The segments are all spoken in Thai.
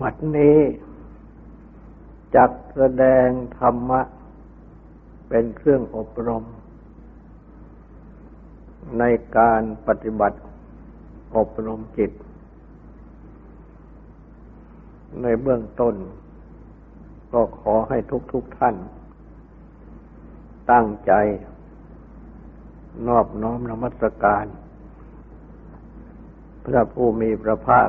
บัดนี้จักแสดงธรรมะ เป็นเครื่องอบรม ในการปฏิบัติอบรมจิต ในเบื้องต้น ก็ขอให้ทุกๆทท่าน ตั้งใจ นอบน้อมนมัสการ พระผู้มีพระภาค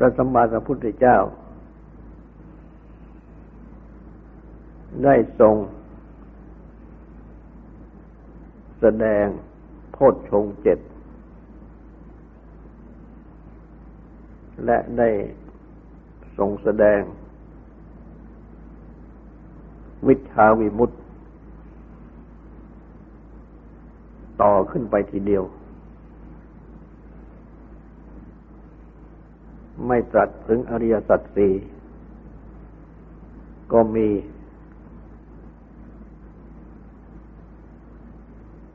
ระสัมมาสัมพุทธเจ้า ได้ทรง แสดงโพชฌงเจ็ด และได้ทรงแสดง วิชาวิมุตตต่อขึ้นไปทีเดียว ไม่ตรัสถึงอริยสัจสี่ก็มี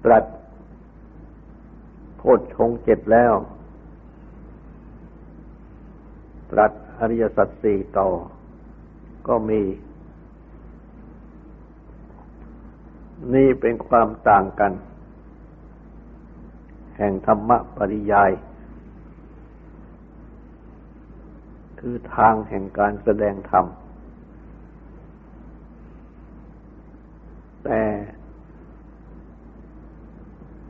ตรัสโพชฌงเจ็ดแล้ว ตรัสอริยสัจสี่ต่อ ก็มี นี่เป็นความต่างกัน แห่งธรรมปริยาย คือทางแห่งการแสดงธรรม แต่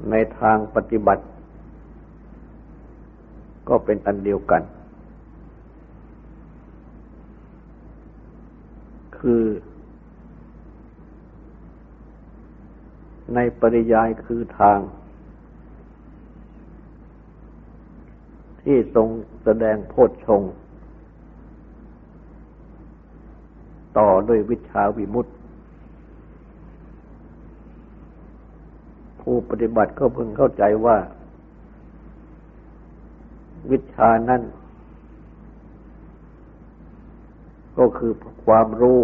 ในทางปฏิบัติ ก็เป็นอันเดียวกัน คือ ในปริยายคือทาง ที่ทรงแสดงโพชฌงค์ ต่อด้วยวิชาวิมุตติ ผู้ปฏิบัติก็พึงเข้าใจว่า วิชานั้นก็คือความรู้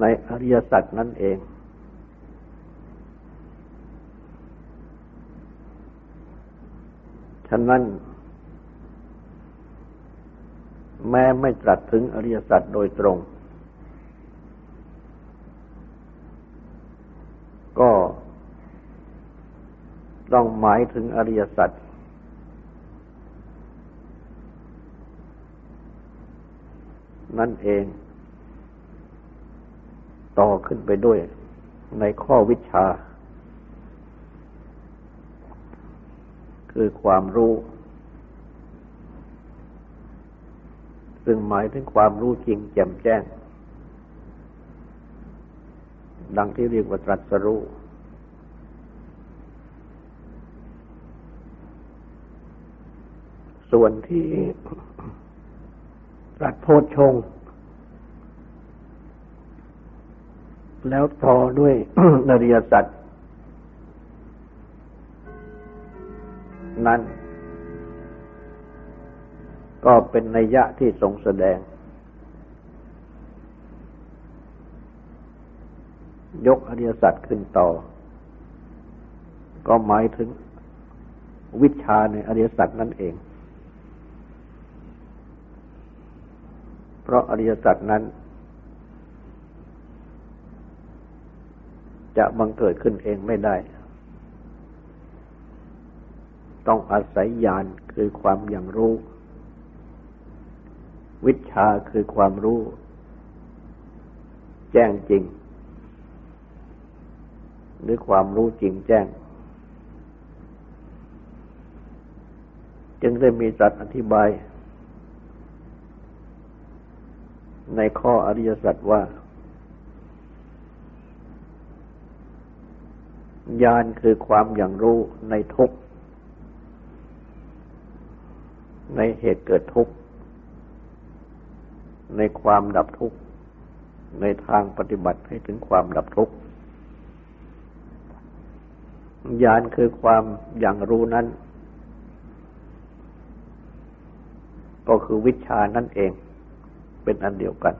ในอริยสัจนั่นเอง ฉะนั้น แม้ไม่ตรัสถึงอริยสัจโดยตรง ก็ต้องหมายถึงอริยสัจนั่นเอง ต่อขึ้นไปด้วยในข้อวิชา คือความรู้ ซึ่งหมายถึงความรู้จริงแจ่มแจ้ง ดังที่เรียกว่าตรัสรู้ส่วนที่ตรัสโพชฌงแล้วต่อด้วยนริยสัตว์นั้น ก็เป็นนัยยะที่ทรงแสดง ยกอริยสัจขึ้นต่อ ก็หมายถึงวิชาในอริยสัจนั่นเอง เพราะอริยสัจนั้น จะบังเกิดขึ้นเองไม่ได้ ต้องอาศัยญาณคือความอย่างรู้ วิชาคือความรู้ แจ้งจริง หรือความรู้จริงแจ้ง จึงได้มีสัตว์อธิบาย ในข้ออริยสัจว่า ญาณคือความอย่างรู้ในทุกในเหตุเกิดทุกข์ ในความดับทุกข์ ในทางปฏิบัติให้ถึงความดับทุกข์ญาณคือความอย่างรู้นั้น ก็คือวิชานั่นเอง เป็นอันเดียวกัน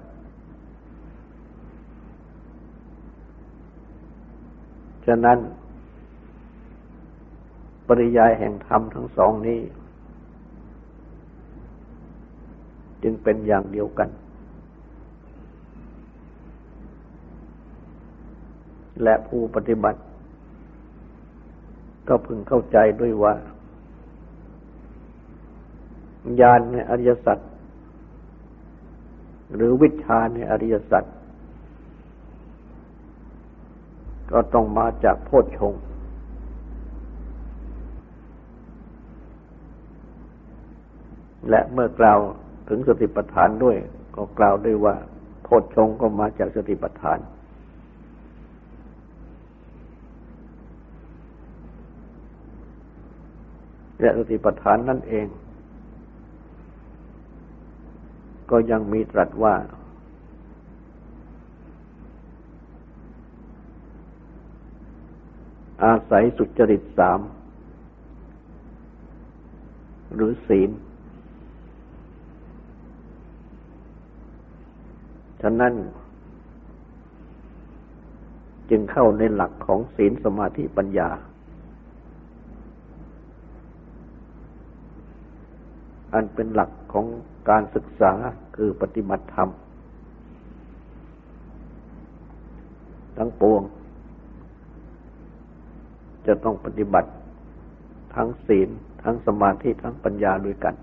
ฉะนั้น ปริยายแห่งธรรมทั้งสองนี้ จึงเป็นอย่างเดียวกัน และผู้ปฏิบัติ ก็พึงเข้าใจด้วยว่า ญาณในอริยสัจหรือวิชาในอริยสัจก็ต้องมาจากโพชฌงและเมื่อกล่าวถึงสติปัฏฐานด้วย ก็กล่าวด้วยว่าโพชฌงก็มาจากสติปัฏฐาน และสติปัฏฐานนั่นเอง ก็ยังมีตรัสว่า อาศัยสุจริตสาม หรือศีลฉะนั้นจึงเข้าในหลักของศีลสมาธิปัญญา อันเป็นหลักของการศึกษาคือปฏิบัติธรรม ทั้งปวง จะต้องปฏิบัติทั้งศีล ทั้งสมาธิ ทั้งปัญญาด้วยกัน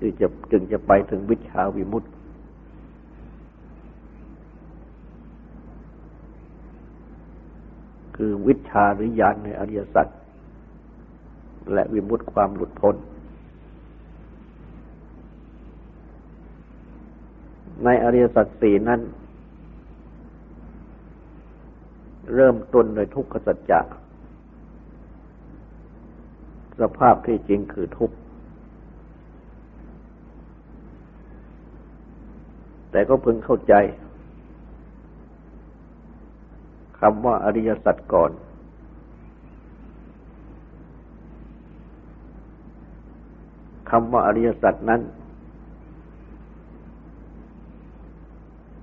จึงจะจึงจะไปถึงวิชาวิมุตติ คือวิชาหรือญาณในอริยสัจ และวิมุตติความหลุดพ้น ในอริยสัจสี่นั้น เริ่มต้นโดยทุกขสัจจะสภาพที่จริงคือทุกข์ แต่ก็พึงเข้าใจคำว่าอริยสัจก่อน คำว่าอริยสัจนั้น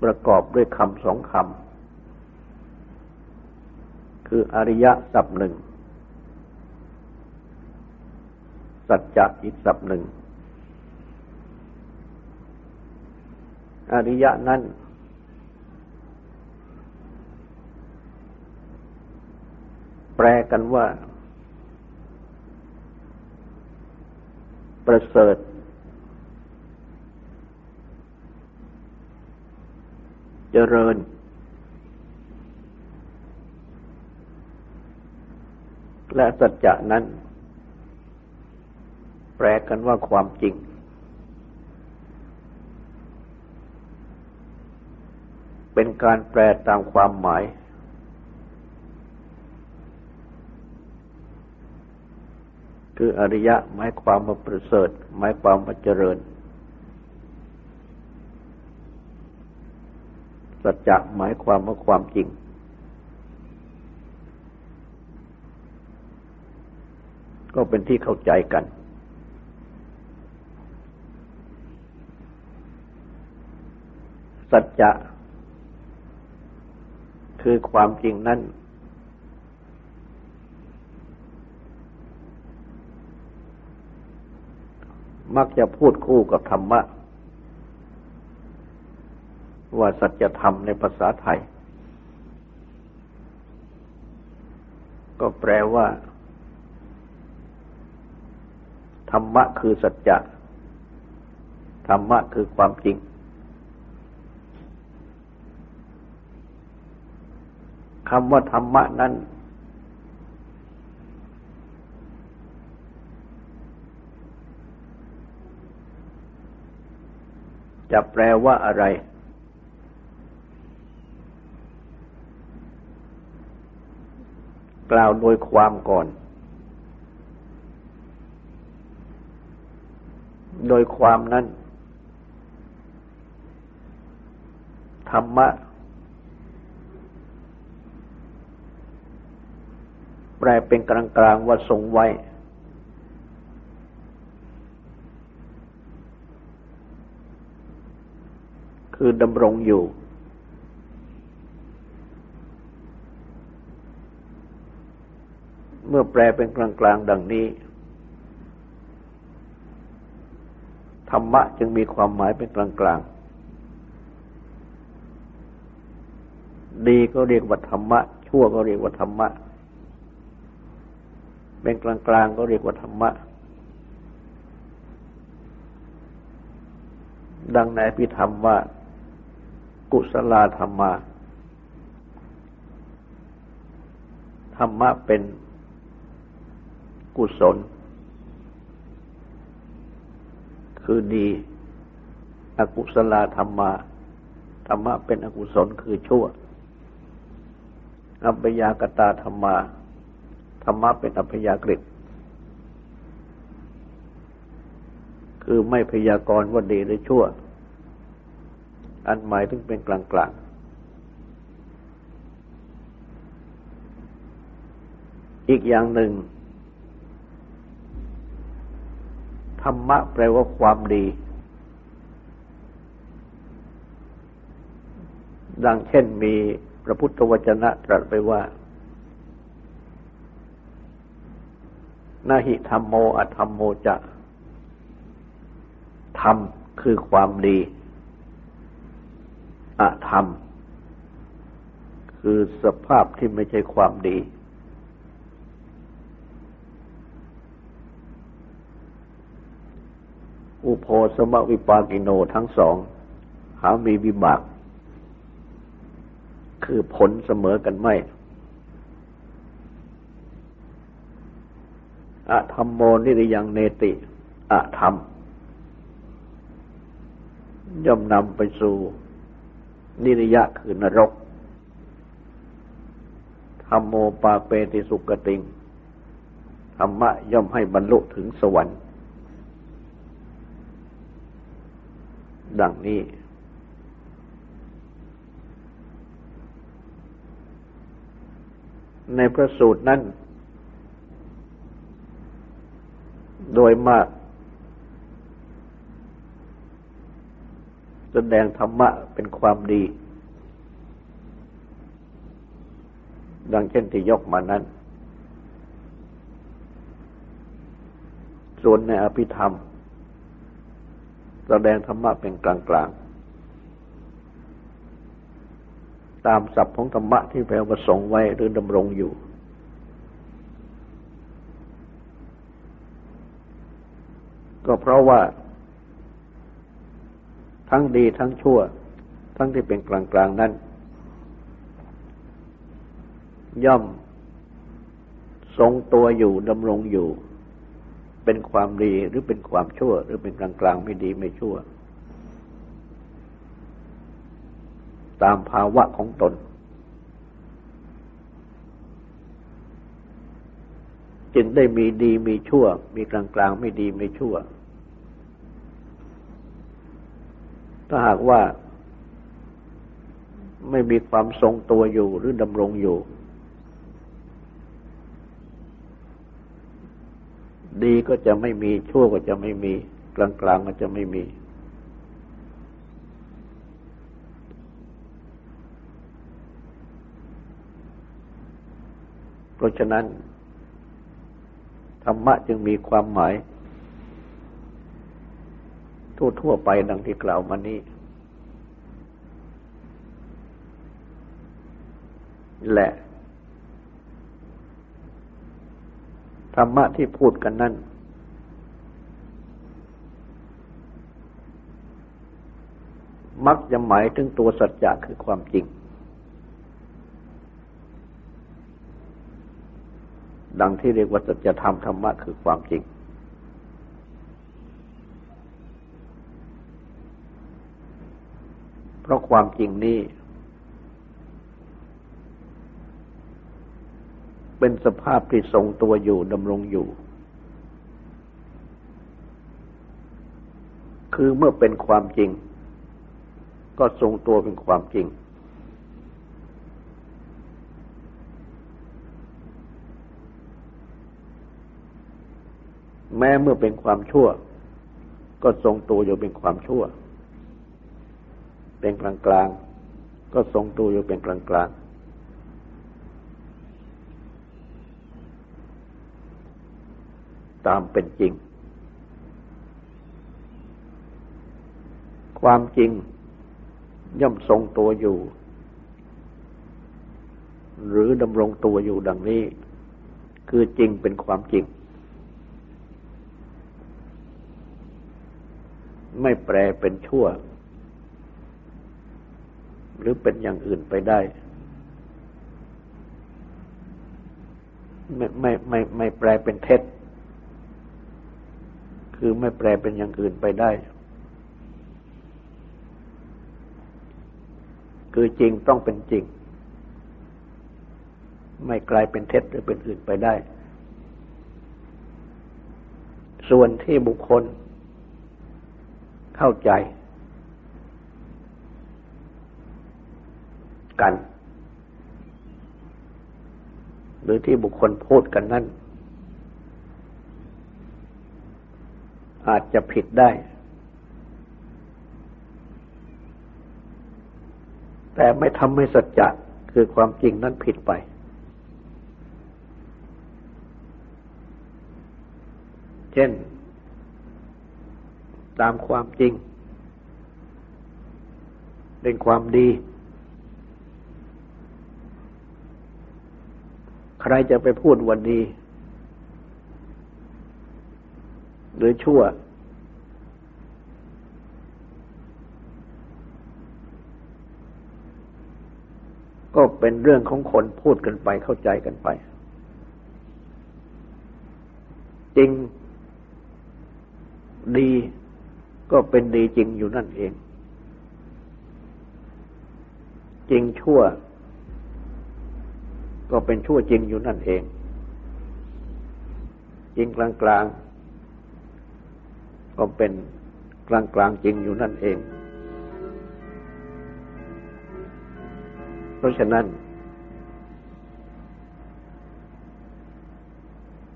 ประกอบด้วยคำสองคำคืออริยสัพหนึ่ง สัจจะอีกสัพหนึ่ง อริยะนั้นแปลกันว่า ประเสริฐ เจริญ และสัจจะนั้น แปลกันว่าความจริง เป็นการแปลตามความหมาย คืออริยะหมายความว่าประเสริฐหมายความว่าเจริญ สัจจะหมายความว่าความจริง ก็เป็นที่เข้าใจกัน สัจจะคือความจริงนั้น มักจะพูดคู่กับธรรมะ ว่าสัจธรรมในภาษาไทย ก็แปลว่า ธรรมะคือสัจจะธรรมะคือความจริง คำว่าธรรมะนั้น จะแปลว่าอะไร กล่าวโดยความก่อน โดยความนั้น ธรรมะ แปลเป็นกลางๆว่าทรงไว้ คือดำรงอยู่ เมื่อแปลเป็นกลางๆดังนี้ ธรรมะจึงมีความหมายเป็นกลางๆ ดีก็เรียกว่าธรรมะ ชั่วก็เรียกว่าธรรมะ เป็นกลางๆก็เรียกว่าธรรมะดังในพิธรรมว่า กุศลธรรมะธรรมะเป็นกุศล คือดี อกุศลธรรมะธรรมะเป็นอกุศลคือชั่ว อัพยากตาธรรมะธรรมะเป็นอัพยากฤิคือไม่พยากรณ์ว่าดีหรือชั่ว อันหมายถึงเป็นกลางกลางอีกอย่างหนึ่ง ธรรมะแปลว่าความดี ดังเช่นมีพระพุทธวจนะตรัสไปว่านาหิธรรมโมอธรรมโมจะธรรมคือความดี อธรรม คือสภาพที่ไม่ใช่ความดี อุโพสมวิปากิโนทั้งสอง หามีวิบาก คือผลเสมอกันไม่อะธรรมโมนิริยังเนติอะธรรมย่อมนำไปสู่ นิริยะคือนรกธรรมโมปาเปติสุกติง ธรรมะย่อมให้บรรลุถึงสวรรค์ ดังนี้ ในพระสูตรนั้น โดยมาก แสดงธรรมะเป็นความดี ดังเช่นที่ยกมานั้น ส่วนในอภิธรรม แสดงธรรมะเป็นกลางกลางตามศัพท์ของธรรมะที่แปลว่าทรงไว้หรือดำรงอยู่ ก็เพราะว่า ทั้งดีทั้งชั่ว ทั้งที่เป็นกลางกลางนั้น ย่อม ทรงตัวอยู่ดำรงอยู่ เป็นความดีหรือเป็นความชั่ว หรือเป็นกลางกลางไม่ดีไม่ชั่ว ตามภาวะของตน จึงได้มีดีมีชั่ว มีกลางกลางไม่ดีไม่ชั่ว ถ้าหากว่าไม่มีความทรงตัวอยู่หรือดำรงอยู่ ดีก็จะไม่มี ชั่วก็จะไม่มี กลางกก็จะไม่มี เพราะฉะนั้น ธรรมะจึงมีความหมาย ทั่วๆไปดังที่กล่าวมานี้ และ ธรรมะที่พูดกันนั้นมักจะหมายถึงตัวสัจจะคือความจริง ดังที่เรียกว่าสัจธรรมธรรมะคือความจริง เพ ราะความจริงนี้ เป็นสภาพที่ทรงตัวอยู่ดำรงอยู่ คือเมื่อเป็นความจริง ก็ทรงตัวเป็นความจริง แม้เมื่อเป็นความชั่ว ก็ทรงตัวอยู่เป็นความชั่ว เป็นกลางกลางก็ทรงตัวอยู่เป็นกลางกลางตามเป็นจริง ความจริงย่อมทรงตัวอยู่ หรือดำรงตัวอยู่ดังนี้ คือจริงเป็นความจริง ไม่แปลเป็นชั่ว หรือเป็นอย่างอื่นไปได้ ไม่ไม่ไม่ไม่แปลเป็นเท็จ คือไม่แปลเป็นอย่างอื่นไปได้ คือจริงต้องเป็นจริง ไม่กลายเป็นเท็จหรือเป็นอื่นไปได้ ส่วนที่บุคคลเข้าใจ กัน หรือที่บุคคลพูดกันนั้นอาจจะผิดได้ แต่ไม่ทำให้สัจจะคือความจริงนั้นผิดไป เช่น ตามความจริง เป็นความดี ใครจะไปพูดวันดี หรือชั่ว ก็เป็นเรื่องของคนพูดกันไปเข้าใจกันไป จริงดีก็เป็นดีจริงอยู่นั่นเอง จริงชั่ว ก็เป็นชั่วจริงอยู่นั่นเอง จริงกลางๆก็เป็นกลางกลางจริงอยู่นั่นเอง เพราะฉะนั้น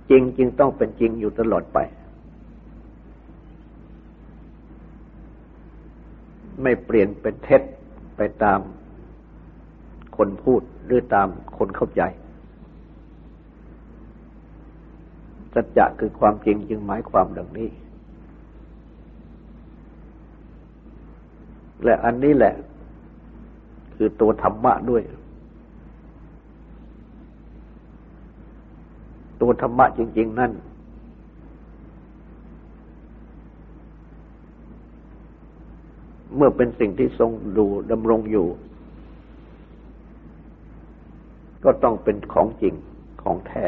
จริงจริงต้องเป็นจริงอยู่ตลอดไป ไม่เปลี่ยนเป็นเท็จไปตาม คนพูดหรือตามคนเข้าใจสัจจะคือความจริงจึงหมายความดังนี้ และอันนี้แหละ คือตัวธรรมะด้วย ตัวธรรมะจริง ๆ นั่น เมื่อเป็นสิ่งที่ทรงดูดำรงอยู่ ก็ต้องเป็นของจริงของแท้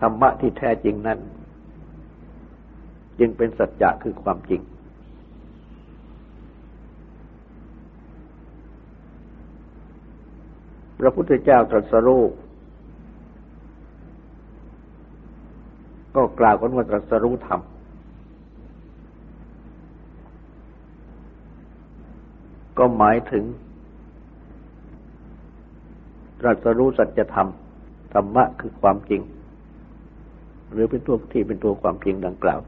ธรรมะที่แท้จริงนั้น จึงเป็นสัจจะคือความจริง พระพุทธเจ้าตรัสรู้ก็กล่าวกันว่าตรัสรู้ธรรม หมายถึง ตรัสรู้สัจธรรมธรรมะคือความจริง หรือเป็นตัวที่เป็นตัวความจริงดังกล่าว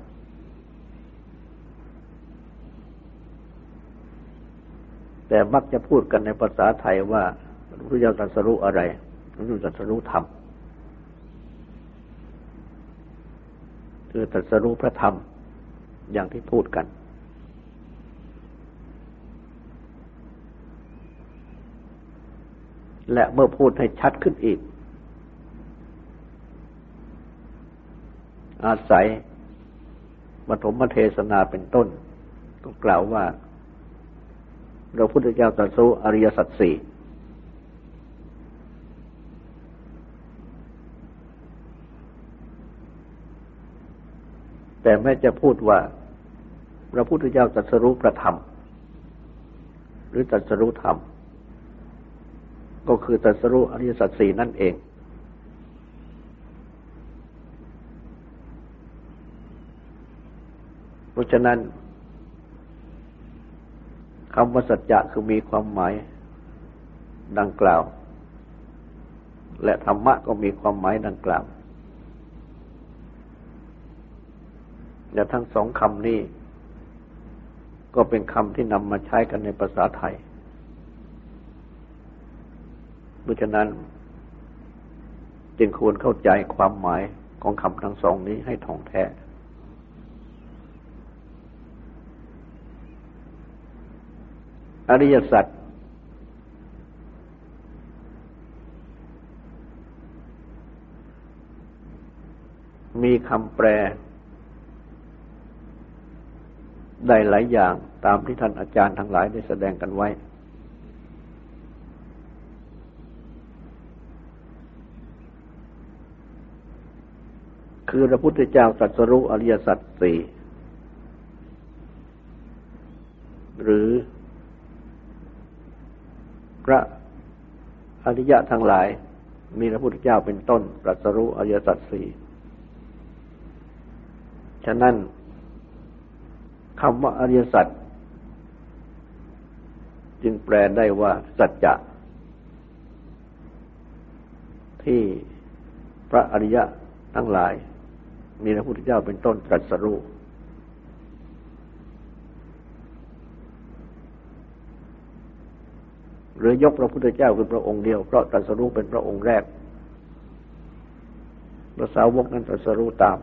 แต่มักจะพูดกันในภาษาไทยว่าพระพุทธเจ้าตรัสรู้อะไรพระพุทธเจ้าตรัสรู้ธรรมคือตรัสรู้พระธรรมอย่างที่พูดกัน และเมื่อพูดให้ชัดขึ้นอีก อาศัยปฐมเทศนาเป็นต้น ก็กล่าวว่าพระพุทธเจ้าตรัสรู้อริยสัจสี่แต่แม้จะพูดว่า พระพุทธเจ้าตรัสรู้ประธรรม หรือตรัสรู้ธรรม ก็คือตรัสรู้อริยสัจสี่นั่นเอง เพราะฉะนั้นคำว่าสัจจะคือมีความหมายดังกล่าว และธรรมะก็มีความหมายดังกล่าวและทั้งสองคำนี้ ก็เป็นคำที่นำมาใช้กันในภาษาไทย เพราะฉะนั้น จึงควรเข้าใจความหมายของคำทั้งสองนี้ให้ท่องแท้ อริยสัจมีคำแปล ได้หลายอย่างตามที่ท่านอาจารย์ทั้งหลายได้แสดงกันไว้ คือพระพุทธเจ้าสัสรุอริยสัจสี่หรือ พระอริยะทั้งหลาย มีพระพุทธเจ้าเป็นต้นตรัสรู้อริยสัจสี่ฉะนั้นคำว่าอริยสัจจึงแปลได้ว่าสัจจะที่พระอริยะทั้งหลาย มีพระพุทธเจ้าเป็นต้นตรัสรู้หรือยกพระพุทธเจ้าเป็นพระองค์เดียวเพราะตรัสรู้เป็นพระองค์แรกพระสาวกนั้นตรัสรู้ตาม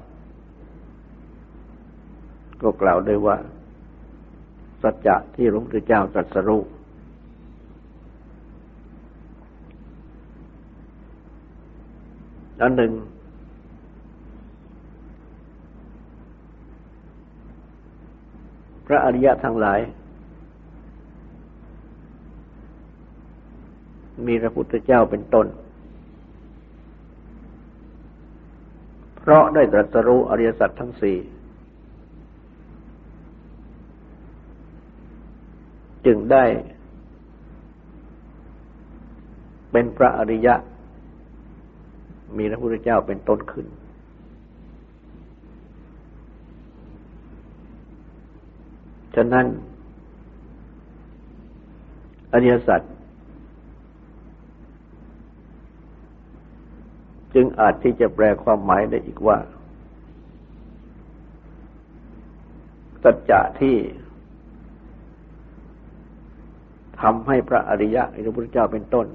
ก็กล่าวได้ว่า สัจจะที่หลวงปู่เจ้าตรัสรู้อันหนึ่ง ระอริยะทั้งหลาย มีพระพุทธเจ้าเป็นต้น เพราะได้ตรัสรู้อริยสัจทั้งสี่จึงได้เป็นพระอริยะ มีพระพุทธเจ้าเป็นต้นขึ้นะนั้น อริยสัจจึงอาจที่จะแปลความหมายได้อีกว่า สัจจะที่ทำให้พระอริยะพระพุทธเจ้าเป็นต้น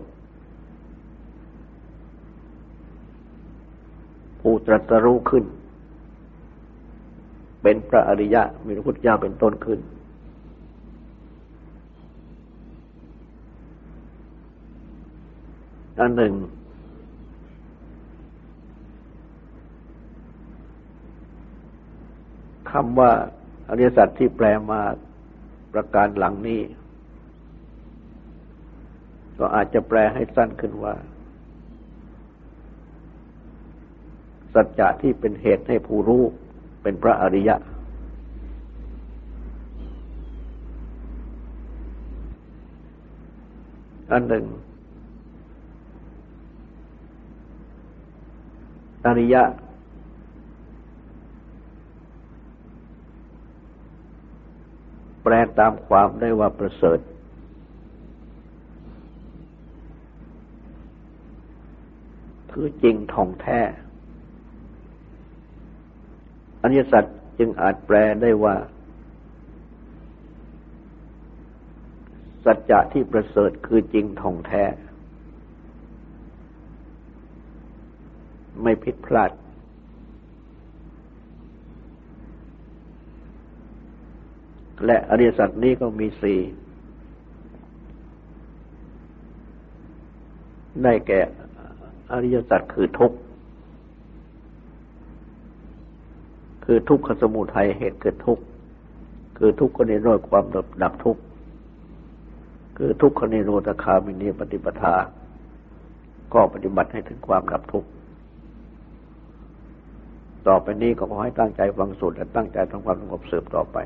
ผู้ตรัสรู้ขึ้น เป็นพระอริยะมีพระพุทธเจ้าเป็นต้นขึ้น อันหนึ่ง คำว่าอริยสัจที่แปลมาประการหลังนี้ ก็อาจจะแปลให้สั้นขึ้นว่า สัจจะที่เป็นเหตุให้ผู้รู้ เป็นพระอริยะ อันหนึ่ง อริยะ แปลตามความได้ว่าประเสริฐคือจริงท่องแท้ อริยสัจจึงอาจแปลได้ว่า สัจจะที่ประเสริฐคือจริงท่องแท้ ไม่ผิดพลาด และอริยสัจนี้ก็มีสี่ได้แก่อริยสัจคือทุกข์ คือทุกขสมุทัยเหตุเกิดทุกข์คือทุกข์ก็ในรธความดับดับทุกข์คือทุกขในโรตคามินีปฏิปทา ก็ปฏิบัติให้ถึงความดับทุกข์ต่อไปนี้ก็ขอให้ตั้งใจฟังสูตรและตั้งใจทำความสงบสืบต่อไป